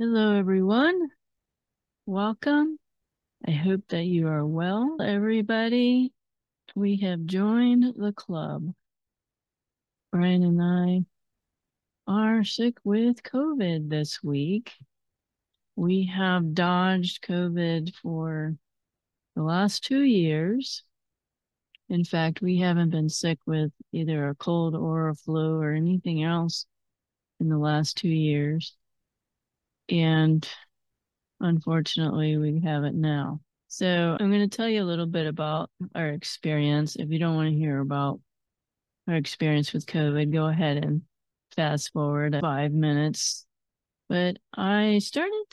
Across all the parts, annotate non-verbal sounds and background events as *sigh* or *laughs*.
Hello, everyone. Welcome. I hope that you are well, everybody. We have joined the club. Brian and I are sick with COVID this week. We have dodged COVID for the last two years. In fact, we haven't been sick with either a cold or a flu or anything else in the last two years. And unfortunately, we have it now. So I'm going to tell you a little bit about our experience. If you don't want to hear about our experience with COVID, go ahead and fast forward five minutes. But I started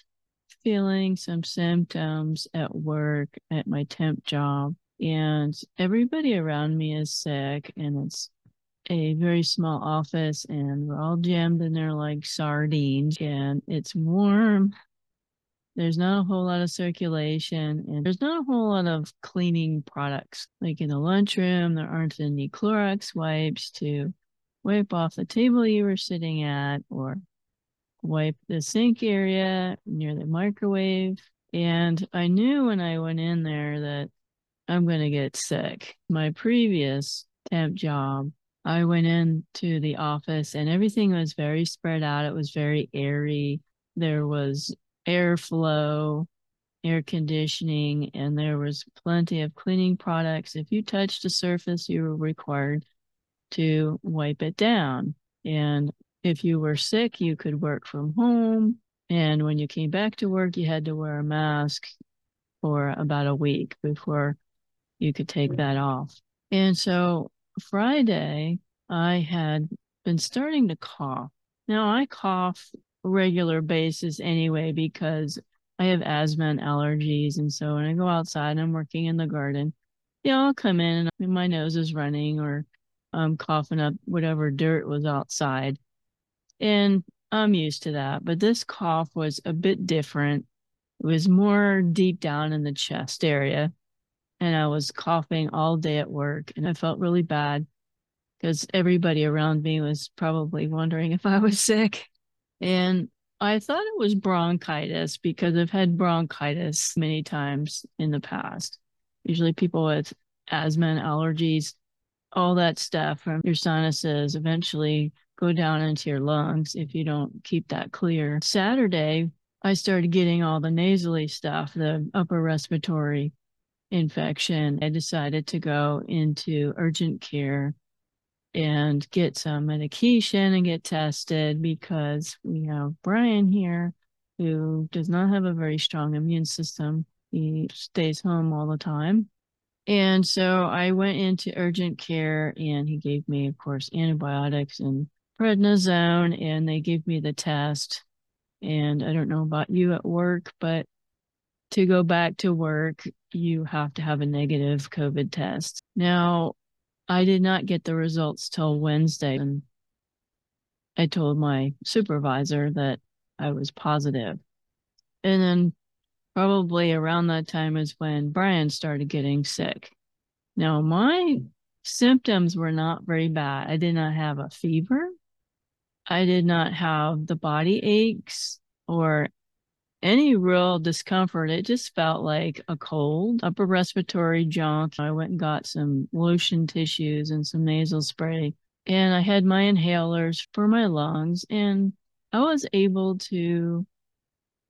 feeling some symptoms at work at my temp job, and everybody around me is sick, and it's a very small office, and we're all jammed in there like sardines, and it's warm there's not a whole lot of circulation and there's not a whole lot of cleaning products. Like in the lunchroom, there aren't any Clorox wipes to wipe off the table you were sitting at or wipe the sink area near the microwave. And I knew when I went in there that I'm going to get sick. My previous temp job, I went into the office and everything was very spread out. It was very airy. There was airflow, air conditioning, and there was plenty of cleaning products. If you touched a surface, you were required to wipe it down. And if you were sick, you could work from home. And when you came back to work, you had to wear a mask for about a week before you could take hmm. that off. And so Friday, I had been starting to cough. Now I cough regular basis anyway because I have asthma and allergies. And so when I go outside and I'm working in the garden, yeah, I'll come in and my nose is running or I'm coughing up whatever dirt was outside. And I'm used to that. But this cough was a bit different. It was more deep down in the chest area. And I was coughing all day at work and I felt really bad because everybody around me was probably wondering if I was sick. And I thought it was bronchitis because I've had bronchitis many times in the past. Usually, people with asthma and allergies, all that stuff from your sinuses eventually go down into your lungs if you don't keep that clear. Saturday, I started getting all the nasally stuff, the upper respiratory infection. I decided to go into urgent care and get some medication and get tested because we have Brian here who does not have a very strong immune system. He stays home all the time. And so I went into urgent care and he gave me, of course, antibiotics and prednisone, and they gave me the test. And I don't know about you at work, but to go back to work, you have to have a negative COVID test. Now, I did not get the results till Wednesday. And I told my supervisor that I was positive. And then probably around that time is when Brian started getting sick. Now, my symptoms were not very bad. I did not have a fever. I did not have the body aches or any real discomfort. It just felt like a cold, upper respiratory junk. I went and got some lotion tissues and some nasal spray and I had my inhalers for my lungs, and I was able to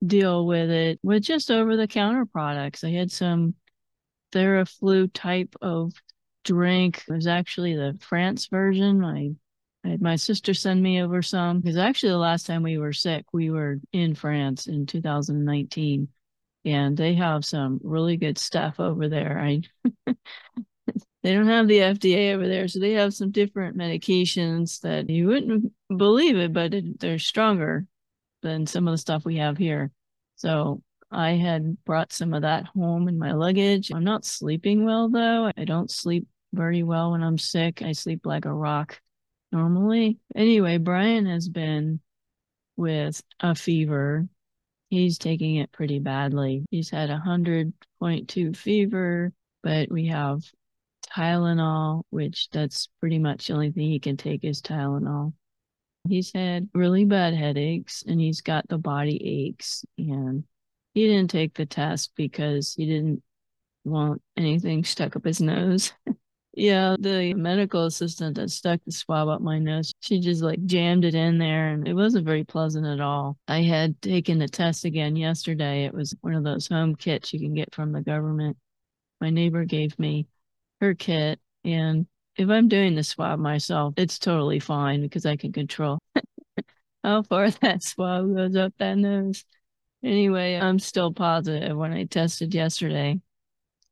deal with it with just over the counter products. I had some Theraflu type of drink. It was actually the France version. I, I had my sister send me over some because actually the last time we were sick, we were in France in 2019 and they have some really good stuff over there. I *laughs* they don't have the FDA over there, so they have some different medications that you wouldn't believe it, but it, they're stronger than some of the stuff we have here. So I had brought some of that home in my luggage. I'm not sleeping well though. I don't sleep very well when I'm sick. I sleep like a rock normally. Anyway, Brian has been with a fever. He's taking it pretty badly. He's had a 100.2 fever, but we have Tylenol, which that's pretty much the only thing he can take is Tylenol. He's had really bad headaches and he's got the body aches and he didn't take the test because he didn't want anything stuck up his nose. *laughs* yeah, the medical assistant that stuck the swab up my nose, she just like jammed it in there and it wasn't very pleasant at all. I had taken the test again yesterday. It was one of those home kits you can get from the government. My neighbor gave me her kit and if I'm doing the swab myself, it's totally fine because I can control *laughs* how far that swab goes up that nose. Anyway, I'm still positive when I tested yesterday,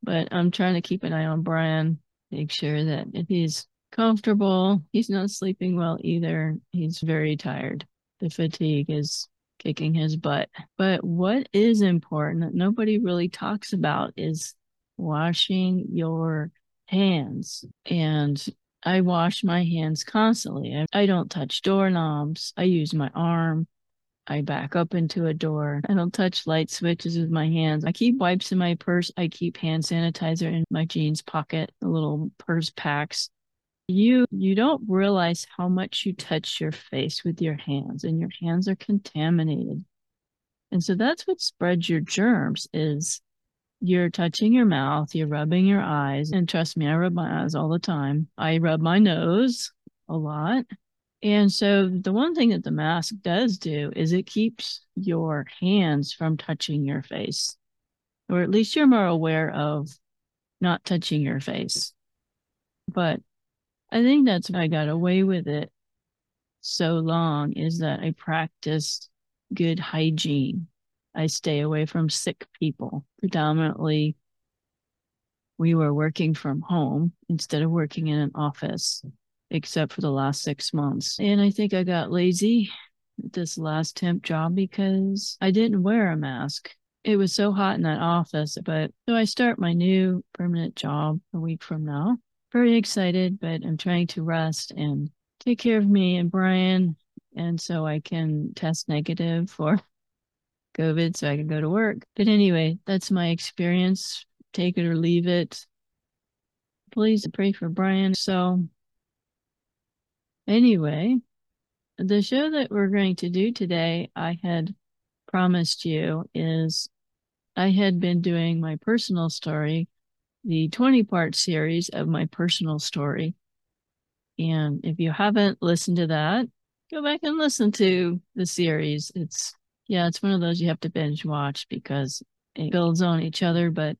but I'm trying to keep an eye on Brian, make sure that he's comfortable, he's not sleeping well either. He's very tired. The fatigue is kicking his butt. But what is important that nobody really talks about is washing your hands. And I wash my hands constantly. I don't touch doorknobs. I use my arm. I back up into a door. I don't touch light switches with my hands. I keep wipes in my purse. I keep hand sanitizer in my jeans pocket, the little purse packs. You you don't realize how much you touch your face with your hands and your hands are contaminated. And so that's what spreads your germs is you're touching your mouth, you're rubbing your eyes. And trust me, I rub my eyes all the time. I rub my nose a lot. And so the one thing that the mask does do is it keeps your hands from touching your face, or at least you're more aware of not touching your face. But I think that's why I got away with it so long is that I practiced good hygiene. I stay away from sick people. Predominantly, we were working from home instead of working in an office, except for the last six months. And I think I got lazy at this last temp job because I didn't wear a mask. It was so hot in that office. But so I start my new permanent job a week from now. Very excited, but I'm trying to rest and take care of me and Brian. And so I can test negative for *laughs* COVID so I can go to work. But anyway, that's my experience. Take it or leave it. Please pray for Brian. So, anyway, the show that we're going to do today, I had promised you, is I had been doing my personal story, the 20 part series of my personal story. And if you haven't listened to that, go back and listen to the series. It's yeah, it's one of those you have to binge watch because it builds on each other. But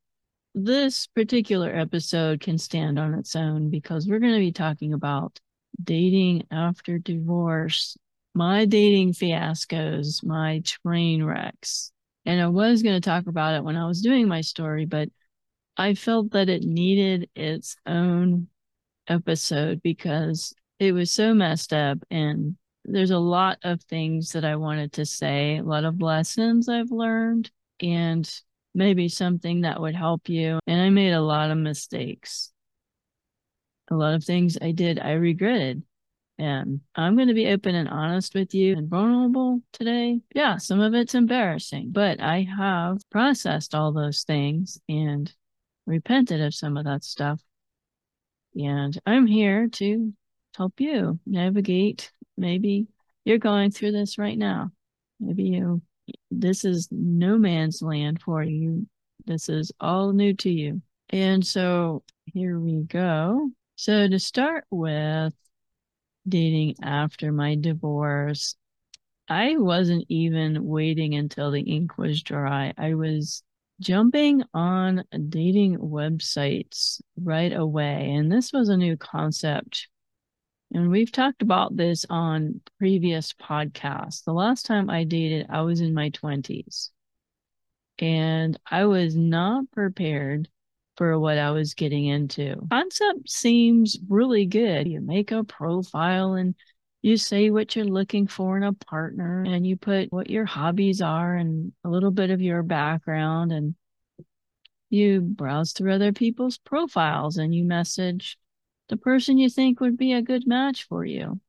this particular episode can stand on its own because we're going to be talking about dating after divorce, my dating fiascos, my train wrecks. And I was going to talk about it when I was doing my story, but I felt that it needed its own episode because it was so messed up and there's a lot of things that I wanted to say, a lot of lessons I've learned, and maybe something that would help you. And I made a lot of mistakes. A lot of things I did, I regretted. And I'm going to be open and honest with you and vulnerable today. Yeah, some of it's embarrassing, but I have processed all those things and repented of some of that stuff. And I'm here to help you navigate maybe you're going through this right now. Maybe you, this is no man's land for you. This is all new to you. And so here we go. So to start with, dating after my divorce. I wasn't even waiting until the ink was dry. I was jumping on dating websites right away. And this was a new concept. And we've talked about this on previous podcasts. The last time I dated, I was in my 20s. And I was not prepared for what I was getting into. Concept seems really good. You make a profile and you say what you're looking for in a partner and you put what your hobbies are and a little bit of your background and you browse through other people's profiles and you message the person you think would be a good match for you.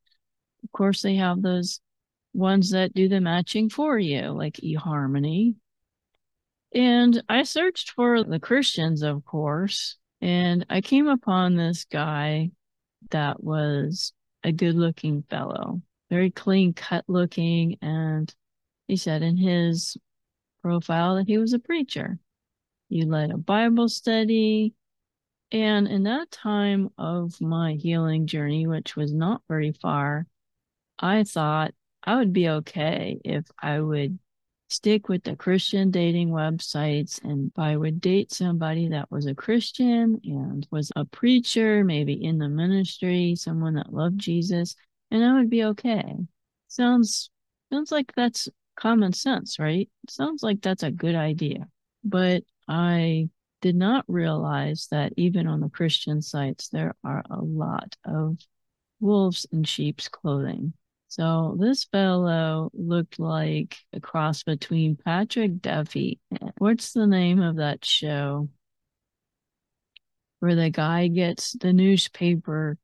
Of course, they have those ones that do the matching for you, like eHarmony. And I searched for the Christians, of course, and I came upon this guy that was a good looking fellow, very clean cut looking. And he said in his profile that he was a preacher. He led a Bible study. And in that time of my healing journey, which was not very far, I thought I would be okay if I would stick with the Christian dating websites and I would date somebody that was a Christian and was a preacher, maybe in the ministry, someone that loved Jesus, and I would be okay. Sounds sounds like that's common sense, right? Sounds like that's a good idea. But I did not realize that even on the Christian sites there are a lot of wolves in sheep's clothing. So this fellow looked like a cross between Patrick Duffy. What's the name of that show? Where the guy gets the newspaper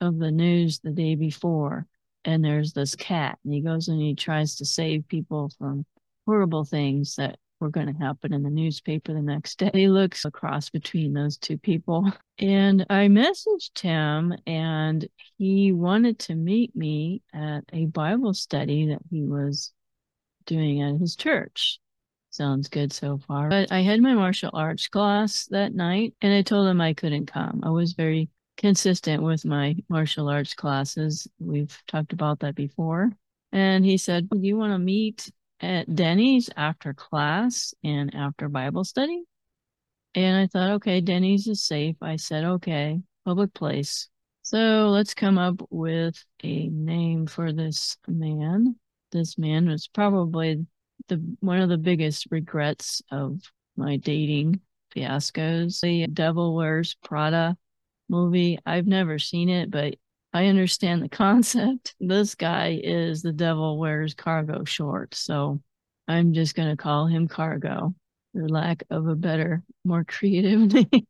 of the news the day before, and there's this cat, and he goes and he tries to save people from horrible things that were going to happen in the newspaper the next day. He looks across between those two people. *laughs* And I messaged him, and he wanted to meet me at a Bible study that he was doing at his church. Sounds good so far. But I had my martial arts class that night, and I told him I couldn't come. I was very consistent with my martial arts classes. We've talked about that before. And he said, Do you want to meet at Denny's after class and after Bible study. And I thought, okay, Denny's is safe. I said, okay, public place. So let's come up with a name for this man. This man was probably the one of the biggest regrets of my dating fiascos. The Devil Wears Prada movie. I've never seen it, but I understand the concept. *laughs* This guy is the devil wears cargo shorts. So I'm just going to call him Cargo for lack of a better, more creative *laughs* name.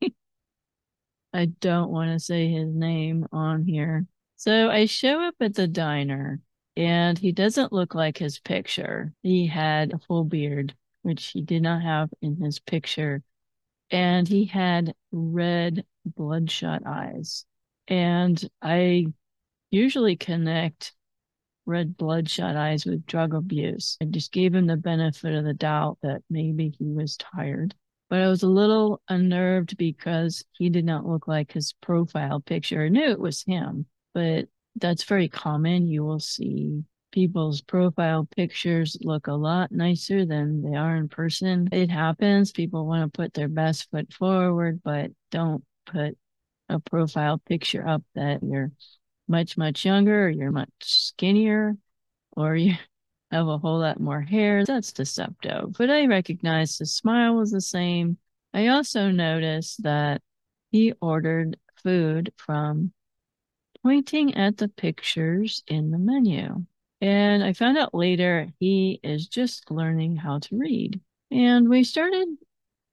I don't want to say his name on here. So I show up at the diner and he doesn't look like his picture. He had a full beard, which he did not have in his picture. And he had red bloodshot eyes. And I usually connect red bloodshot eyes with drug abuse. I just gave him the benefit of the doubt that maybe he was tired. But I was a little unnerved because he did not look like his profile picture. I knew it was him, but that's very common. You will see people's profile pictures look a lot nicer than they are in person. It happens. People want to put their best foot forward, but don't put a profile picture up that you're much, much younger, or you're much skinnier, or you *laughs* have a whole lot more hair. That's deceptive. But I recognized the smile was the same. I also noticed that he ordered food from pointing at the pictures in the menu. And I found out later he is just learning how to read. And we started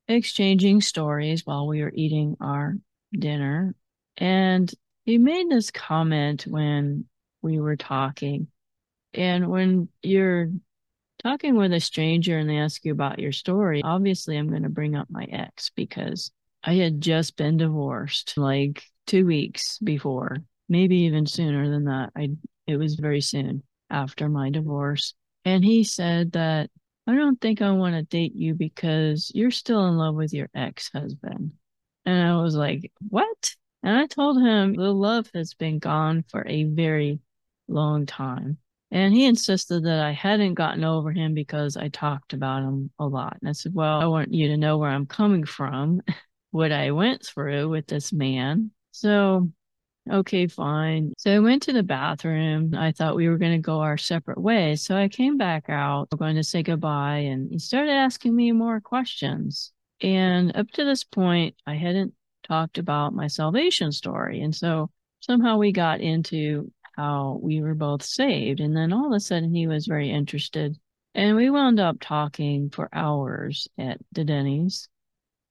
exchanging stories while we were eating our dinner. And he made this comment when we were talking. And when you're talking with a stranger and they ask you about your story, obviously I'm going to bring up my ex because I had just been divorced like two weeks before, maybe even sooner than that. I it was very soon after my divorce. And he said that I don't think I want to date you because you're still in love with your ex-husband. And I was like, "What?" And I told him the love has been gone for a very long time. And he insisted that I hadn't gotten over him because I talked about him a lot. And I said, Well, I want you to know where I'm coming from, *laughs* what I went through with this man. So, okay, fine. So I went to the bathroom. I thought we were going to go our separate ways. So I came back out, going to say goodbye, and he started asking me more questions. And up to this point, I hadn't talked about my salvation story. And so somehow we got into how we were both saved. And then all of a sudden he was very interested. And we wound up talking for hours at the Denny's.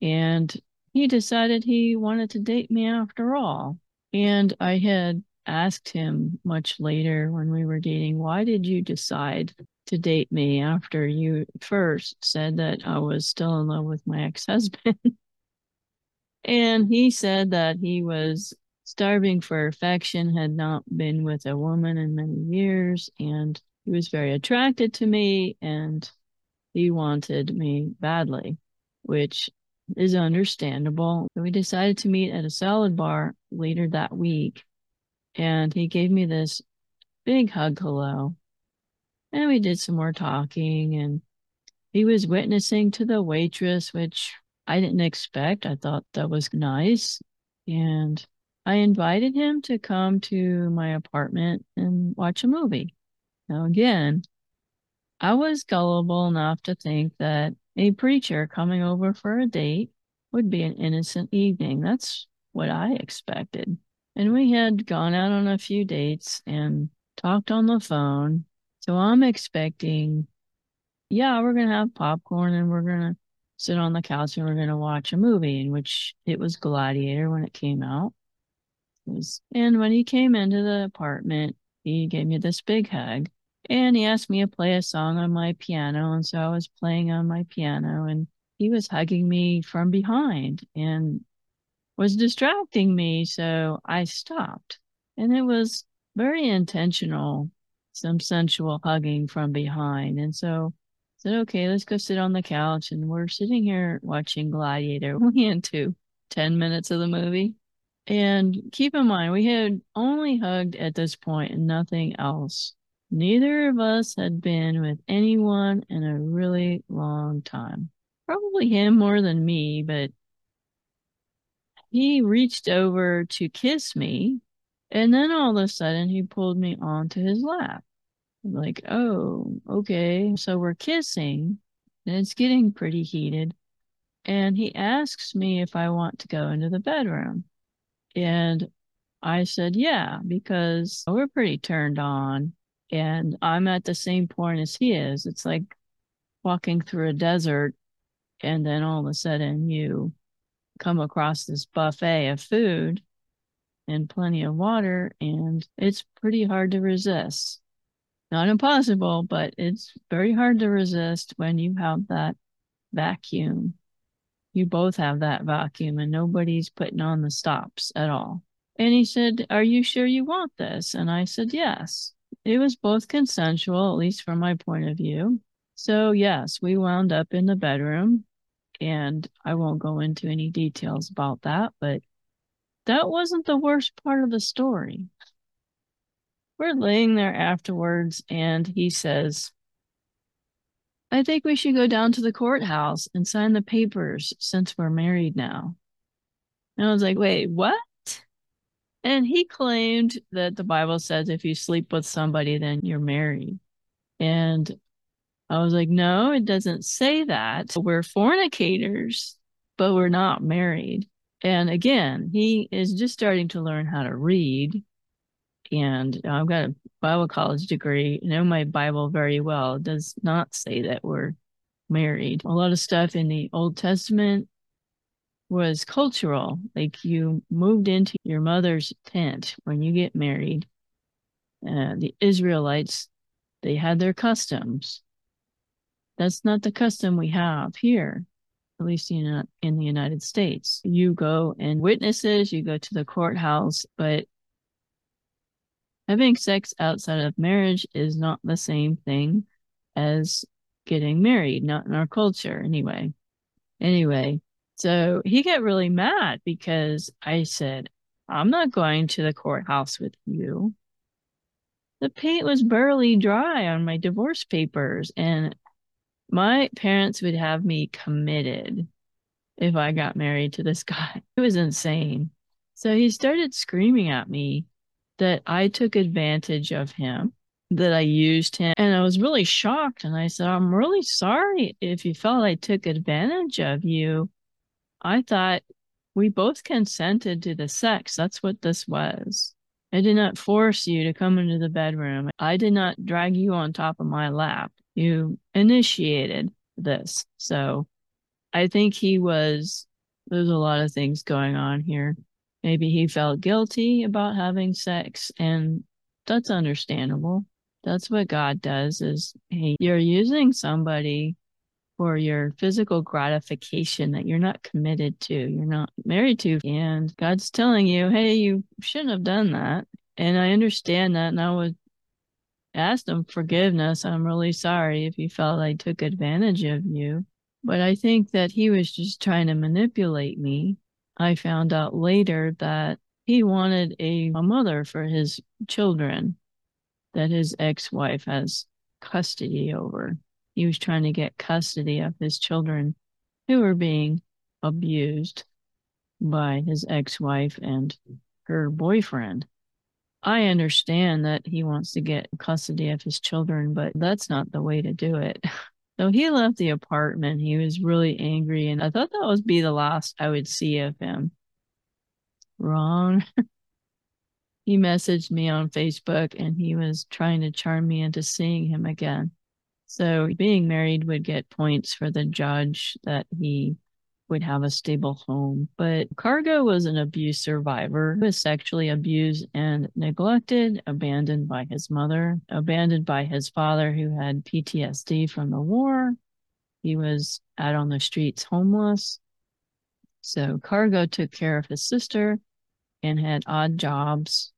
And he decided he wanted to date me after all. And I had asked him much later when we were dating, why did you decide to date me after you first said that I was still in love with my ex husband? *laughs* and he said that he was starving for affection, had not been with a woman in many years, and he was very attracted to me and he wanted me badly, which is understandable. We decided to meet at a salad bar later that week, and he gave me this big hug hello. And we did some more talking, and he was witnessing to the waitress, which I didn't expect. I thought that was nice. And I invited him to come to my apartment and watch a movie. Now, again, I was gullible enough to think that a preacher coming over for a date would be an innocent evening. That's what I expected. And we had gone out on a few dates and talked on the phone. So I'm expecting, yeah, we're going to have popcorn and we're going to sit on the couch and we're going to watch a movie, in which it was Gladiator when it came out was, and when he came into the apartment, he gave me this big hug and he asked me to play a song on my piano. And so I was playing on my piano and he was hugging me from behind and was distracting me. So I stopped and it was very intentional, some sensual hugging from behind. And so I said, okay, let's go sit on the couch. And we're sitting here watching Gladiator. *laughs* We into 10 minutes of the movie. And keep in mind, we had only hugged at this point and nothing else. Neither of us had been with anyone in a really long time. Probably him more than me, but he reached over to kiss me. And then all of a sudden, he pulled me onto his lap. I'm like, oh, okay. So we're kissing, and it's getting pretty heated. And he asks me if I want to go into the bedroom. And I said, yeah, because we're pretty turned on. And I'm at the same point as he is. It's like walking through a desert, and then all of a sudden you come across this buffet of food and plenty of water, and it's pretty hard to resist. Not impossible, but it's very hard to resist when you have that vacuum you both have that vacuum and nobody's putting on the stops at all. And he said, Are you sure you want this? And I said, Yes. It was both consensual, at least from my point of view. So, yes, we wound up in the bedroom. And I won't go into any details about that, but that wasn't the worst part of the story. We're laying there afterwards, and he says, I think we should go down to the courthouse and sign the papers since we're married now. And I was like, wait, what? And he claimed that the Bible says if you sleep with somebody, then you're married. And I was like, no, it doesn't say that. We're fornicators, but we're not married. And again, he is just starting to learn how to read. And I've got a Bible college degree, know my Bible very well. It does not say that we're married. A lot of stuff in the Old Testament was cultural. Like you moved into your mother's tent when you get married. Uh, the Israelites, they had their customs. That's not the custom we have here, at least in, uh, in the United States. You go and witnesses, you go to the courthouse, but having sex outside of marriage is not the same thing as getting married, not in our culture anyway. Anyway, so he got really mad because I said, I'm not going to the courthouse with you. the paint was barely dry on my divorce papers. And my parents would have me committed if I got married to this *laughs* guy. It was insane. So he started screaming at me that I took advantage of him, that I used him. And I was really shocked. And I said, I'm really sorry if you felt I took advantage of you. I thought we both consented to the sex. That's what this was. I did not force you to come into the bedroom. I did not drag you on top of my lap. You initiated this. So I think he was, there's a lot of things going on here. Maybe he felt guilty about having sex, and that's understandable. That's what God does is hey, you're using somebody for your physical gratification that you're not committed to, you're not married to, and God's telling you, hey, you shouldn't have done that. And I understand that, and I would ask him forgiveness. I'm really sorry if you felt I took advantage of you. But I think that he was just trying to manipulate me I found out later that he wanted a, a mother for his children that his ex wife has custody over. He was trying to get custody of his children who were being abused by his ex wife and her boyfriend. I understand that he wants to get custody of his children, but that's not the way to do it. *laughs* So he left the apartment. He was really angry, and I thought that would be the last I would see of him. Wrong. *laughs* he messaged me on Facebook and he was trying to charm me into seeing him again. So being married would get points for the judge that he would have a stable home. But Cargo was an abuse survivor was sexually abused and neglected, abandoned by his mother, abandoned by his father who had PTSD from the war. He was out on the streets homeless. So Cargo took care of his sister and had odd jobs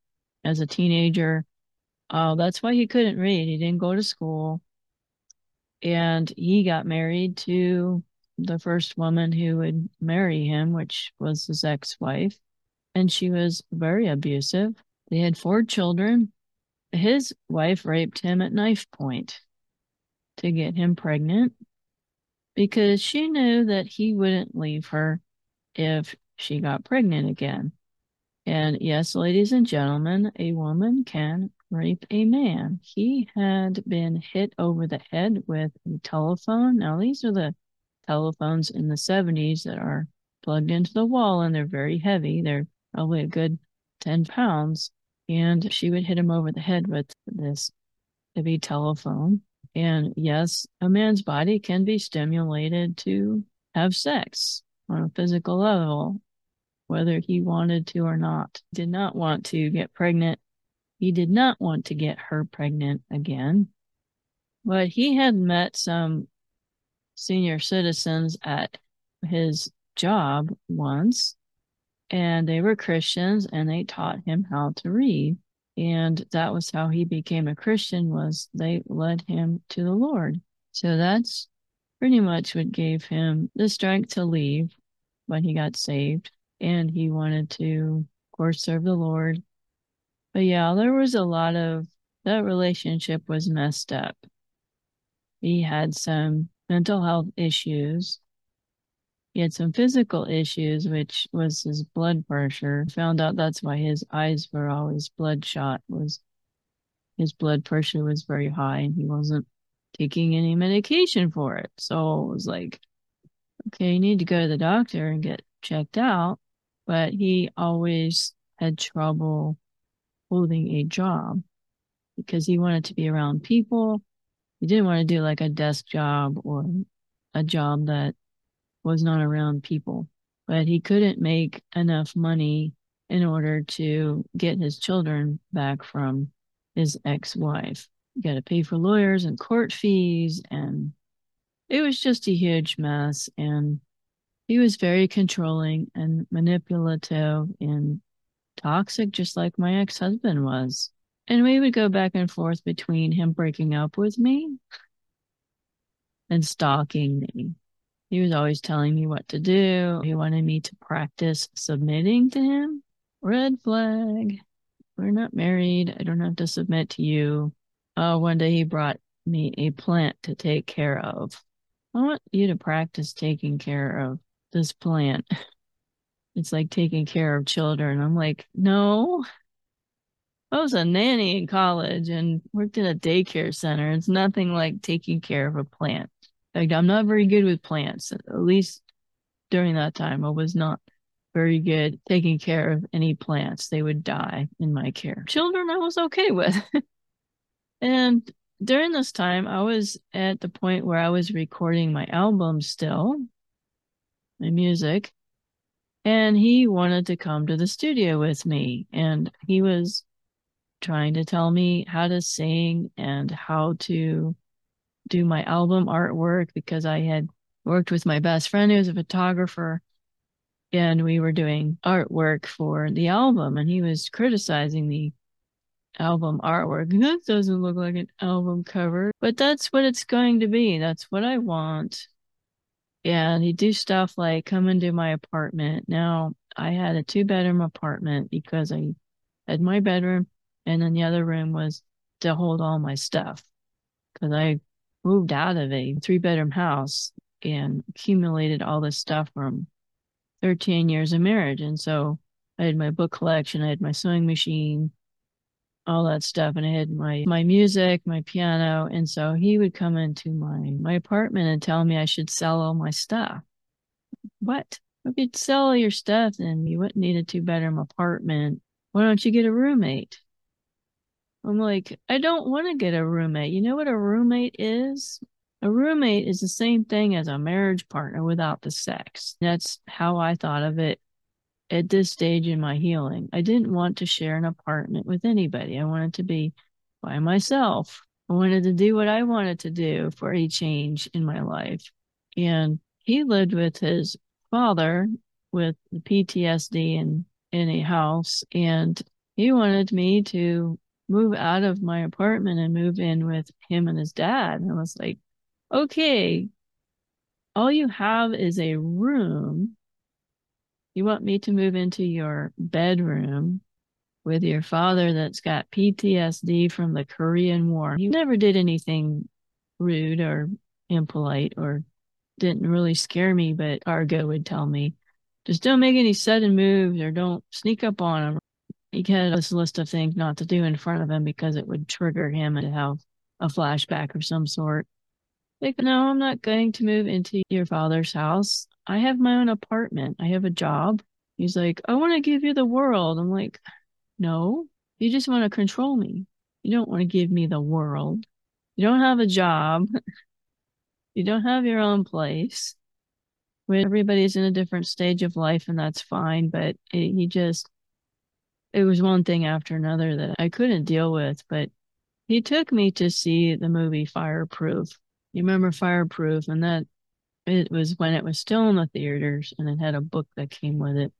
as a teenager. Oh, that's why he couldn't read. He didn't go to school. And he got married to the first woman who would marry him, which was his ex wife. And she was very abusive. They had four children. His wife raped him at knife point to get him pregnant because she knew that he wouldn't leave her if she got pregnant again. And yes, ladies and gentlemen, a woman can rape a man. He had been hit over the head with a telephone. Now, these are the telephones in the 70s that are plugged into the wall and they're very heavy. They're probably a good 10 pounds. And she would hit him over the head with this heavy telephone. And yes, a man's body can be stimulated to have sex on a physical level, whether he wanted to or not. Did not want to get pregnant. He did not want to get her pregnant again. But he had met some senior citizens at his job once and they were Christians and they taught him how to read. And that was how he became a Christian was they led him to the Lord. So that's pretty much what gave him the strength to leave when he got saved and he wanted to of course serve the Lord. But yeah there was a lot of that relationship was messed up. He had some mental health issues. He had some physical issues, which was his blood pressure. Found out that's why his eyes were always bloodshot. Was his blood pressure was very high, and he wasn't taking any medication for it. So it was like, okay, you need to go to the doctor and get checked out. But he always had trouble holding a job because he wanted to be around people he didn't want to do like a desk job or a job that was not around people, but he couldn't make enough money in order to get his children back from his ex wife. You got to pay for lawyers and court fees, and it was just a huge mess. And he was very controlling and manipulative and toxic, just like my ex husband was. And we would go back and forth between him breaking up with me and stalking me. He was always telling me what to do. He wanted me to practice submitting to him. Red flag. we're not married. I don't have to submit to you. Oh, one day he brought me a plant to take care of. I want you to practice taking care of this plant. *laughs* It's like taking care of children. I'm like, no. I was a nanny in college and worked in a daycare center. It's nothing like taking care of a plant. Like I'm not very good with plants. At least during that time, I was not very good taking care of any plants. They would die in my care. Children, I was okay with. *laughs* and during this time, I was at the point where I was recording my album still, my music, and he wanted to come to the studio with me. And he was trying to tell me how to sing and how to do my album artwork because I had worked with my best friend who was a photographer and we were doing artwork for the album and he was criticizing the album artwork. *laughs* That doesn't look like an album cover, but that's what it's going to be. That's what I want. And he'd do stuff like come into my apartment. Now I had a two bedroom apartment because I had my bedroom and then the other room was to hold all my stuff because I moved out of a three bedroom house and accumulated all this stuff from 13 years of marriage. And so I had my book collection, I had my sewing machine, all that stuff. And I had my, my music, my piano. And so he would come into my, my apartment and tell me I should sell all my stuff. What? If you'd sell all your stuff, then you wouldn't need a two bedroom apartment. Why don't you get a roommate? I'm like, I don't want to get a roommate. You know what a roommate is? A roommate is the same thing as a marriage partner without the sex. That's how I thought of it at this stage in my healing. I didn't want to share an apartment with anybody. I wanted to be by myself. I wanted to do what I wanted to do for a change in my life. And he lived with his father with the PTSD in, in a house. And he wanted me to move out of my apartment and move in with him and his dad. And I was like, okay, all you have is a room. You want me to move into your bedroom with your father that's got PTSD from the Korean War. He never did anything rude or impolite or didn't really scare me, but Cargo would tell me, just don't make any sudden moves or don't sneak up on him. He had this list of things not to do in front of him because it would trigger him and have a flashback of some sort. Like, no, I'm not going to move into your father's house. I have my own apartment. I have a job. He's like, I want to give you the world. I'm like, no, you just want to control me. You don't want to give me the world. You don't have a job. *laughs* you don't have your own place. Everybody's in a different stage of life, and that's fine. But it, he just, it was one thing after another that I couldn't deal with. But he took me to see the movie Fireproof you remember Fireproof, and that it was when it was still in the theaters, and it had a book that came with it.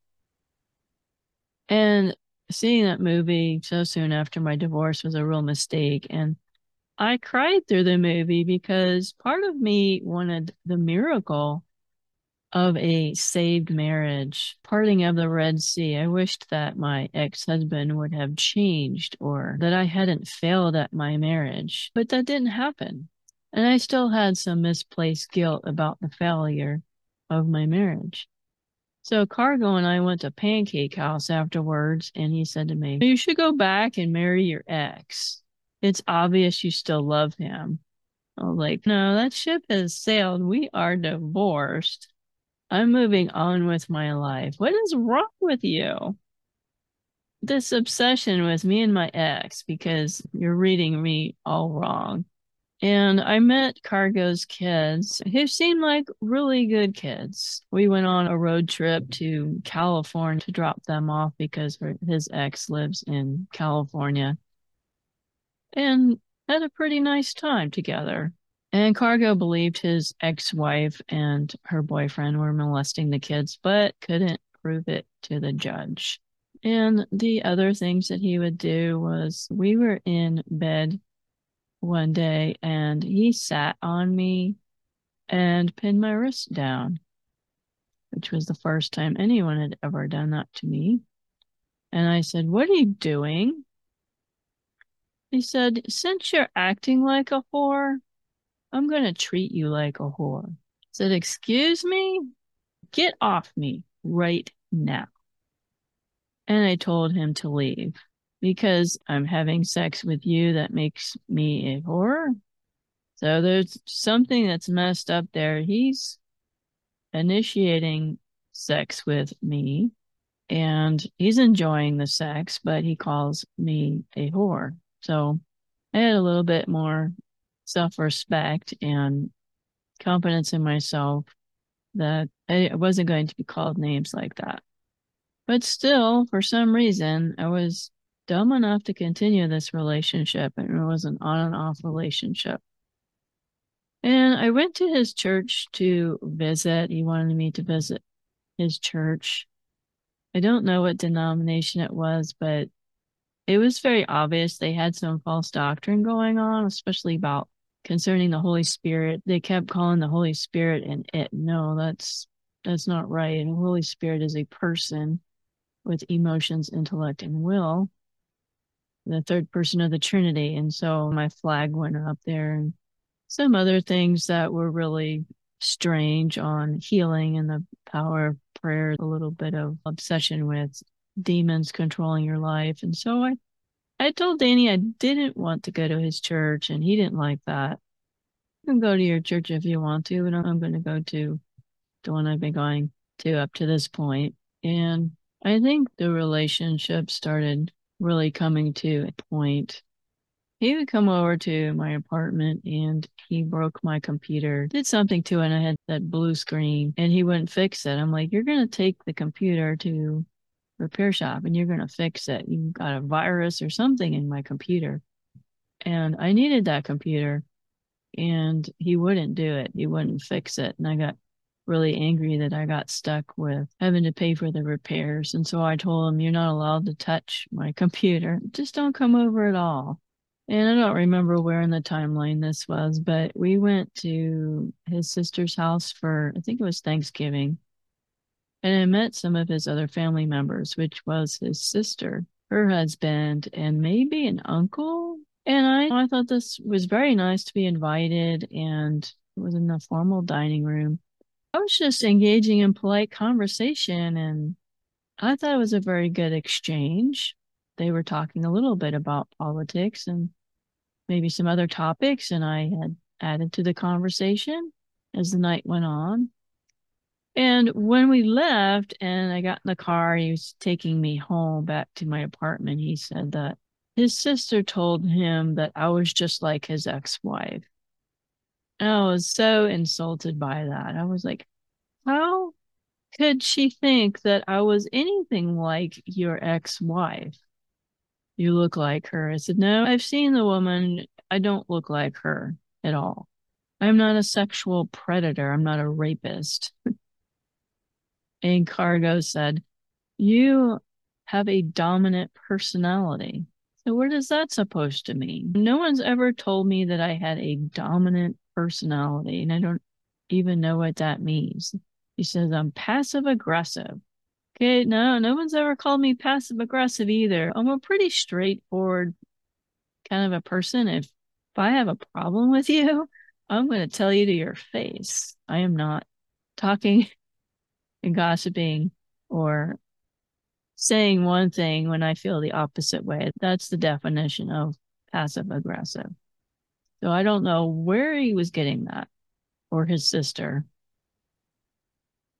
And seeing that movie so soon after my divorce was a real mistake. And I cried through the movie because part of me wanted the miracle of a saved marriage, parting of the Red Sea. I wished that my ex husband would have changed or that I hadn't failed at my marriage, but that didn't happen. And I still had some misplaced guilt about the failure of my marriage. So Cargo and I went to Pancake House afterwards, and he said to me, You should go back and marry your ex. It's obvious you still love him. I was like, No, that ship has sailed. We are divorced. I'm moving on with my life. What is wrong with you? This obsession with me and my ex, because you're reading me all wrong. And I met Cargo's kids, who seemed like really good kids. We went on a road trip to California to drop them off because his ex lives in California and had a pretty nice time together. And Cargo believed his ex wife and her boyfriend were molesting the kids, but couldn't prove it to the judge. And the other things that he would do was we were in bed one day and he sat on me and pinned my wrist down, which was the first time anyone had ever done that to me. And I said, What are you doing? He said, Since you're acting like a whore, I'm going to treat you like a whore. Said, Excuse me? Get off me right now. And I told him to leave because I'm having sex with you that makes me a whore. So there's something that's messed up there. He's initiating sex with me and he's enjoying the sex, but he calls me a whore. So I had a little bit more self respect and confidence in myself that I wasn't going to be called names like that. But still, for some reason, I was dumb enough to continue this relationship, and it was an on and off relationship. And I went to his church to visit. He wanted me to visit his church. I don't know what denomination it was, but it was very obvious they had some false doctrine going on, especially about concerning the Holy Spirit. They kept calling the Holy Spirit and it. No, that's that's not right. And the Holy Spirit is a person with emotions, intellect, and will, the third person of the Trinity. And so my flag went up there and some other things that were really strange on healing and the power of prayer, a little bit of obsession with demons controlling your life. And so I I told Danny I didn't want to go to his church and he didn't like that. You can go to your church if you want to, but I'm going to go to the one I've been going to up to this point. And I think the relationship started really coming to a point. He would come over to my apartment and he broke my computer, did something to it, and I had that blue screen, and he wouldn't fix it. I'm like, You're going to take the computer to repair shop and you're going to fix it. You've got a virus or something in my computer. And I needed that computer and he wouldn't do it. He wouldn't fix it. And I got really angry that I got stuck with having to pay for the repairs. And so I told him, You're not allowed to touch my computer. Just don't come over at all. And I don't remember where in the timeline this was, but we went to his sister's house for, I think it was Thanksgiving. And I met some of his other family members, which was his sister, her husband, and maybe an uncle. And I, I thought this was very nice to be invited and it was in the formal dining room. I was just engaging in polite conversation and I thought it was a very good exchange. They were talking a little bit about politics and maybe some other topics, and I had added to the conversation as the night went on. And when we left and I got in the car, he was taking me home back to my apartment. He said that his sister told him that I was just like his ex wife. I was so insulted by that. I was like, how could she think that I was anything like your ex wife? You look like her. I said, No, I've seen the woman. I don't look like her at all. I'm not a sexual predator. I'm not a rapist. *laughs* and Cargo said, You have a dominant personality. So, what is that supposed to mean? No one's ever told me that I had a dominant personality, and I don't even know what that means. He says I'm passive aggressive. Okay, no, no one's ever called me passive aggressive either. I'm a pretty straightforward kind of a person. If if I have a problem with you, I'm going to tell you to your face. I am not talking and gossiping or saying one thing when I feel the opposite way. That's the definition of passive aggressive. So I don't know where he was getting that or his sister.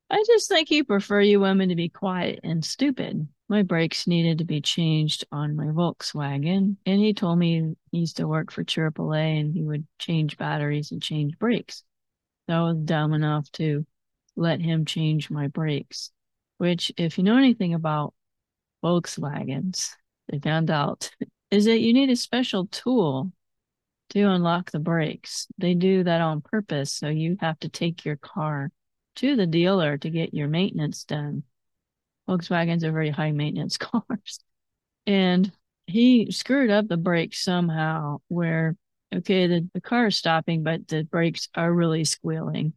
I just think he prefer you women to be quiet and stupid. My brakes needed to be changed on my Volkswagen, and he told me he used to work for AAA and he would change batteries and change brakes. So I was dumb enough to let him change my brakes, which, if you know anything about Volkswagens, they found out *laughs* is that you need a special tool to unlock the brakes. They do that on purpose. So you have to take your car to the dealer to get your maintenance done. Volkswagens are very high maintenance *laughs* cars. And he screwed up the brakes somehow where, okay, the, the car is stopping, but the brakes are really squealing.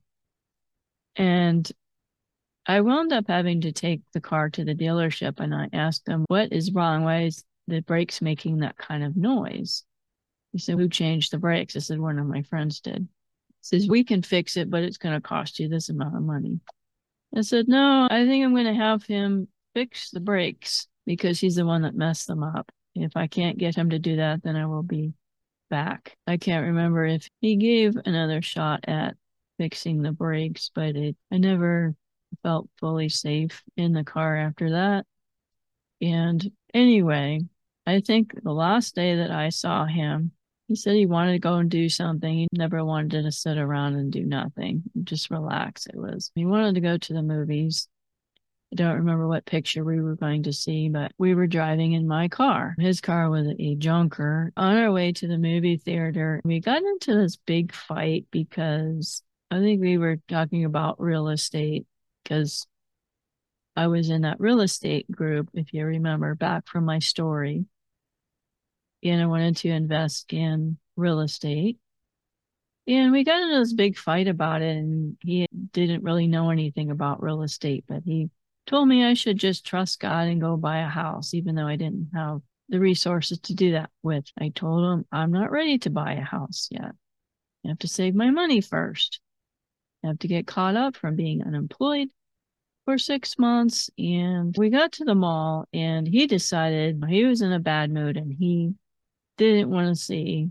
And I wound up having to take the car to the dealership and I asked them, what is wrong? Why is the brakes making that kind of noise? He said, Who changed the brakes? I said, One of my friends did. He says, We can fix it, but it's going to cost you this amount of money. I said, No, I think I'm going to have him fix the brakes because he's the one that messed them up. If I can't get him to do that, then I will be back. I can't remember if he gave another shot at fixing the brakes, but it I never felt fully safe in the car after that. And anyway, I think the last day that I saw him, he said he wanted to go and do something. He never wanted to sit around and do nothing, just relax. It was, he wanted to go to the movies. I don't remember what picture we were going to see, but we were driving in my car. His car was a junker. On our way to the movie theater, we got into this big fight because I think we were talking about real estate because I was in that real estate group, if you remember back from my story. And I wanted to invest in real estate. And we got into this big fight about it. And he didn't really know anything about real estate, but he told me I should just trust God and go buy a house, even though I didn't have the resources to do that with. I told him I'm not ready to buy a house yet. I have to save my money first. Have to get caught up from being unemployed for six months. And we got to the mall and he decided he was in a bad mood and he didn't want to see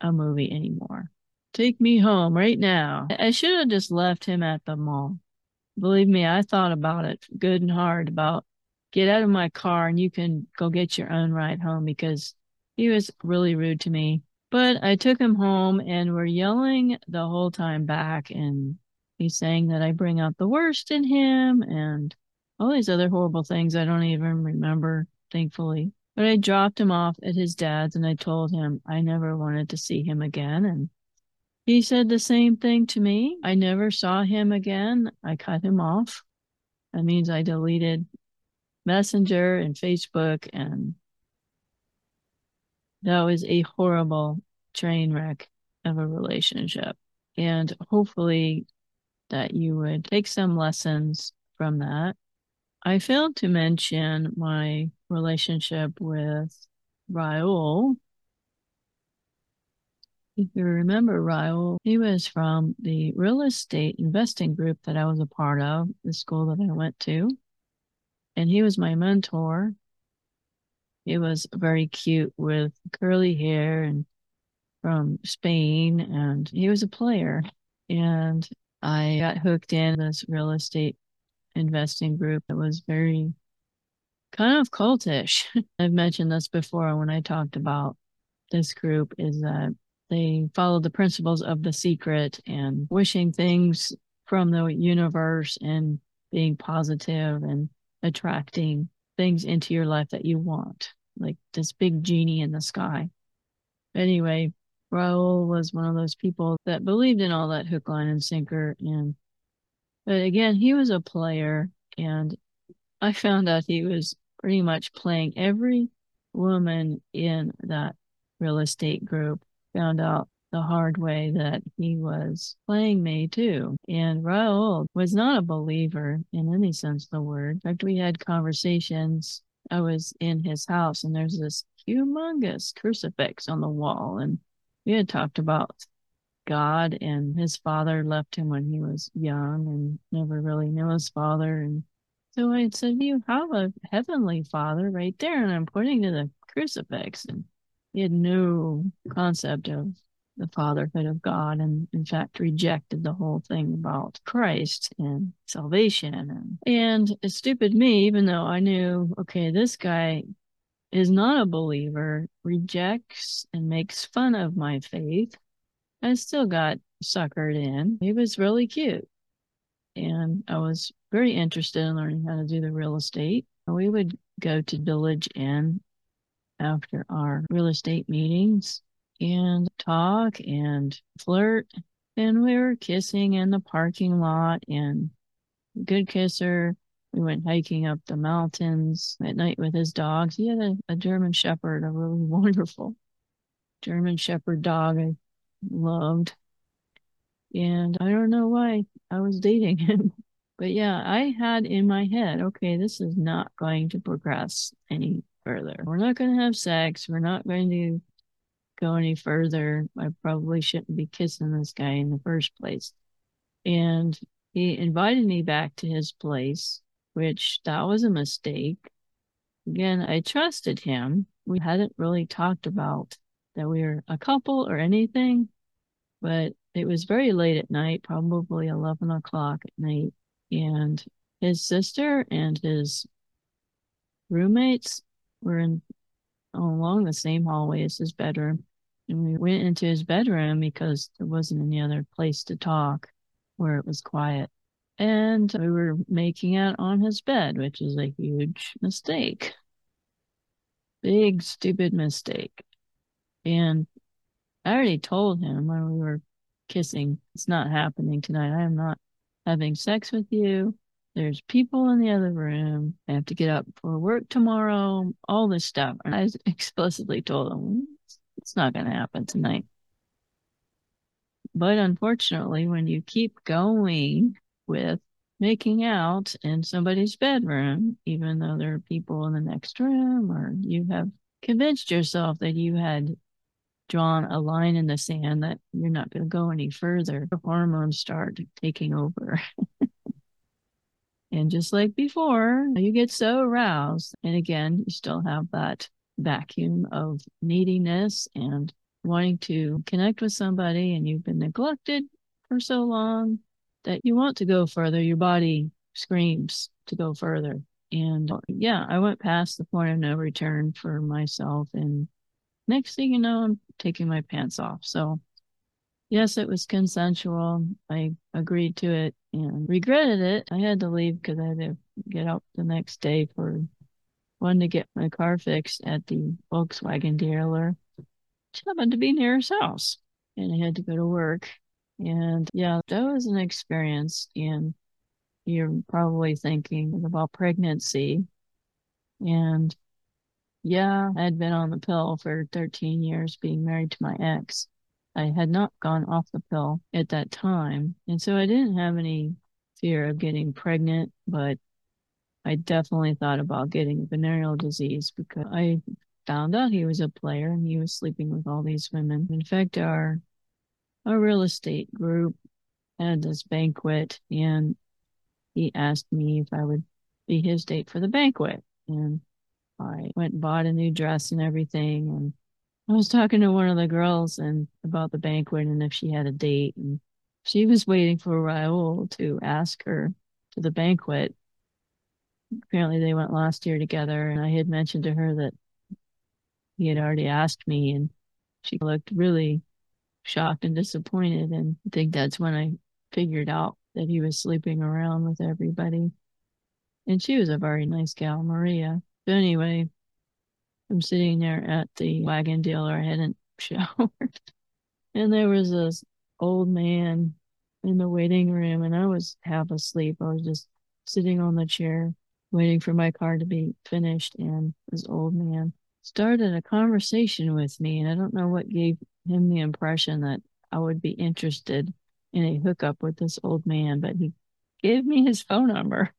a movie anymore. Take me home right now. I should have just left him at the mall. Believe me, I thought about it good and hard about get out of my car and you can go get your own ride home because he was really rude to me. But I took him home and we're yelling the whole time back and he's saying that I bring out the worst in him and all these other horrible things I don't even remember, thankfully. But I dropped him off at his dad's and I told him I never wanted to see him again. And he said the same thing to me. I never saw him again. I cut him off. That means I deleted Messenger and Facebook. And that was a horrible train wreck of a relationship. And hopefully that you would take some lessons from that. I failed to mention my relationship with Raul. If you remember Raul, he was from the real estate investing group that I was a part of, the school that I went to. And he was my mentor. He was very cute with curly hair and from Spain, and he was a player. And I got hooked in this real estate investing group that was very kind of cultish. *laughs* I've mentioned this before when I talked about this group is that they follow the principles of the secret and wishing things from the universe and being positive and attracting things into your life that you want, like this big genie in the sky. Anyway, Raul was one of those people that believed in all that hook, line, and sinker. And but again, he was a player, and I found out he was pretty much playing every woman in that real estate group. Found out the hard way that he was playing me too. And Raul was not a believer in any sense of the word. In fact, we had conversations. I was in his house, and there's this humongous crucifix on the wall, and we had talked about God and his father left him when he was young and never really knew his father. And so I said, You have a heavenly father right there. And I'm pointing to the crucifix. And he had no concept of the fatherhood of God and in fact rejected the whole thing about Christ and salvation and and stupid me even though I knew okay this guy is not a believer, rejects and makes fun of my faith, I still got suckered in. He was really cute. And I was very interested in learning how to do the real estate. We would go to Village Inn after our real estate meetings and talk and flirt. And we were kissing in the parking lot and good kisser we went hiking up the mountains at night with his dogs. He had a, a German Shepherd, a really *laughs* wonderful German Shepherd dog I loved. And I don't know why I was dating him. *laughs* But yeah, I had in my head, okay, this is not going to progress any further. We're not going to have sex. We're not going to go any further. I probably shouldn't be kissing this guy in the first place. And he invited me back to his place, which that was a mistake. Again, I trusted him. We hadn't really talked about that we were a couple or anything, but it was very late at night, probably 11 o'clock at night. And his sister and his roommates were in along the same hallway as his bedroom. And we went into his bedroom because there wasn't any other place to talk where it was quiet. And we were making out on his bed, which is a huge mistake. Big, stupid mistake. And I already told him when we were kissing, it's not happening tonight. I am not having sex with you. There's people in the other room. I have to get up for work tomorrow, all this stuff. And I *laughs* explicitly told him it's not going to happen tonight. But unfortunately, when you keep going with making out in somebody's bedroom, even though there are people in the next room, or you have convinced yourself that you had drawn a line in the sand that you're not going to go any further, the hormones start taking over. *laughs* and just like before, you get so aroused. And again, you still have that vacuum of neediness and wanting to connect with somebody, and you've been neglected for so long that you want to go further. Your body screams to go further. And yeah, I went past the point of no return for myself. And next thing you know, I'm taking my pants off. So, yes, it was consensual. I agreed to it and regretted it. I had to leave because I had to get out the next day for one to get my car fixed at the Volkswagen dealer. Which happened to be near his house. And I had to go to work. And yeah, that was an experience. And you're probably thinking about pregnancy. And yeah, I'd been on the pill for 13 years, being married to my ex. I had not gone off the pill at that time. And so I didn't have any fear of getting pregnant, but I definitely thought about getting venereal disease because I found out he was a player and he was sleeping with all these women. In fact, our our real estate group had this banquet and he asked me if I would be his date for the banquet. And I went and bought a new dress and everything. And I was talking to one of the girls and about the banquet and if she had a date. And she was waiting for Raul to ask her to the banquet. Apparently, they went last year together. And I had mentioned to her that he had already asked me. And she looked really shocked and disappointed. And I think that's when I figured out that he was sleeping around with everybody. And she was a very nice gal, Maria. But anyway, I'm sitting there at the wagon dealer. I hadn't *laughs* showered. and there was this old man in the waiting room, and I was half asleep. I was just sitting on the chair waiting for my car to be finished. And this old man started a conversation with me. And I don't know what gave him the impression that I would be interested in a hookup with this old man, but he gave me his phone number.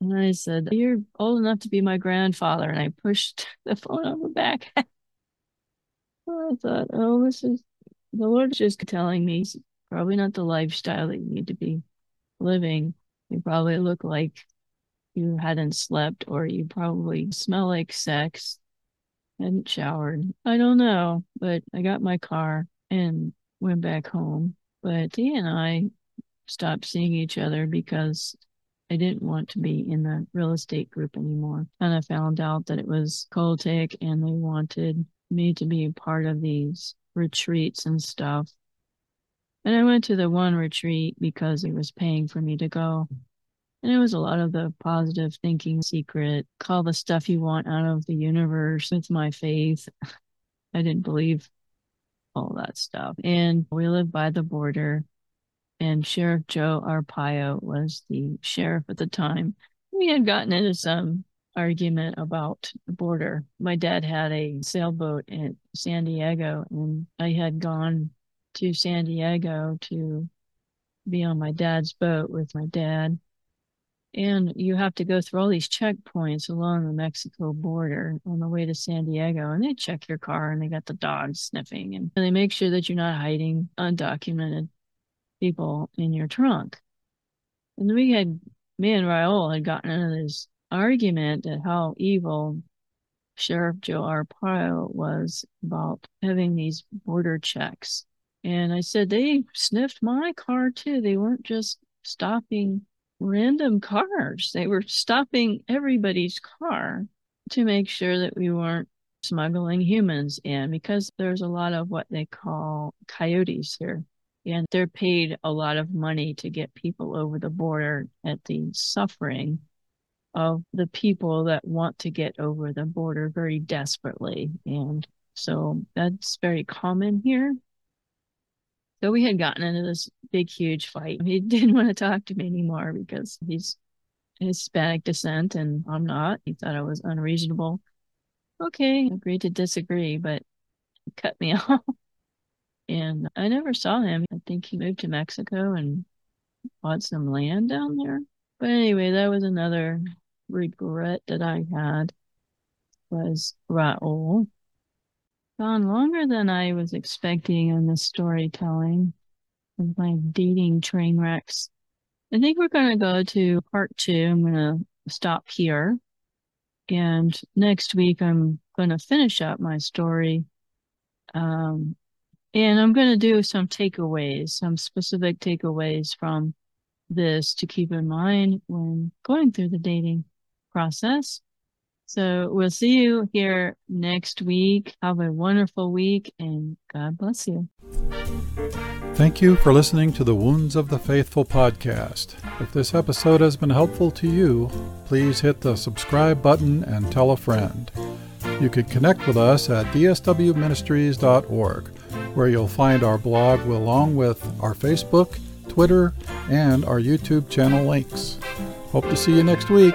And I said, You're old enough to be my grandfather. And I pushed *laughs* the phone number back. *laughs* I thought, Oh, this is the Lord's just telling me probably not the lifestyle that you need to be living. You probably look like you hadn't slept, or you probably smell like sex, hadn't showered. I don't know, but I got my car and went back home. But he and I stopped seeing each other because I didn't want to be in the real estate group anymore. And I found out that it was cultic and they wanted me to be a part of these retreats and stuff. And I went to the one retreat because it was paying for me to go. And it was a lot of the positive thinking secret, call the stuff you want out of the universe It's my faith. *laughs* I didn't believe all that stuff. And we lived by the border, and Sheriff Joe Arpaio was the sheriff at the time. We had gotten into some argument about the border. My dad had a sailboat in San Diego, and I had gone to San Diego to be on my dad's boat with my dad. And you have to go through all these checkpoints along the Mexico border on the way to San Diego. And they check your car and they got the dogs sniffing and they make sure that you're not hiding undocumented people in your trunk. And we had, me and Raul had gotten into this argument at how evil Sheriff Joe Arpaio was about having these border checks. And I said, they sniffed my car too. They weren't just stopping random cars, they were stopping everybody's car to make sure that we weren't smuggling humans in because there's a lot of what they call coyotes here. And they're paid a lot of money to get people over the border at the suffering of the people that want to get over the border very desperately. And so that's very common here. So we had gotten into this big, huge fight. He *laughs* didn't want to talk to me anymore because he's Hispanic descent and I'm not. He thought I was unreasonable. Okay, agreed to disagree, but cut me *laughs* off. And I never saw him. I think he moved to Mexico and bought some land down there. But anyway, that was another regret that I had was Raul. Gone longer than I was expecting on the storytelling of my dating train wrecks. I think we're going to go to part two. I'm going to stop here. And next week, I'm going to finish up my story. Um, and I'm going to do some takeaways, some specific takeaways from this to keep in mind when going through the dating process. So we'll see you here next week. Have a wonderful week and God bless you. Thank you for listening to the Wounds of the Faithful podcast. If this episode has been helpful to you, please hit the subscribe button and tell a friend. You can connect with us at dswministries.org, where you'll find our blog along with our Facebook, Twitter, and our YouTube channel links. Hope to see you next week.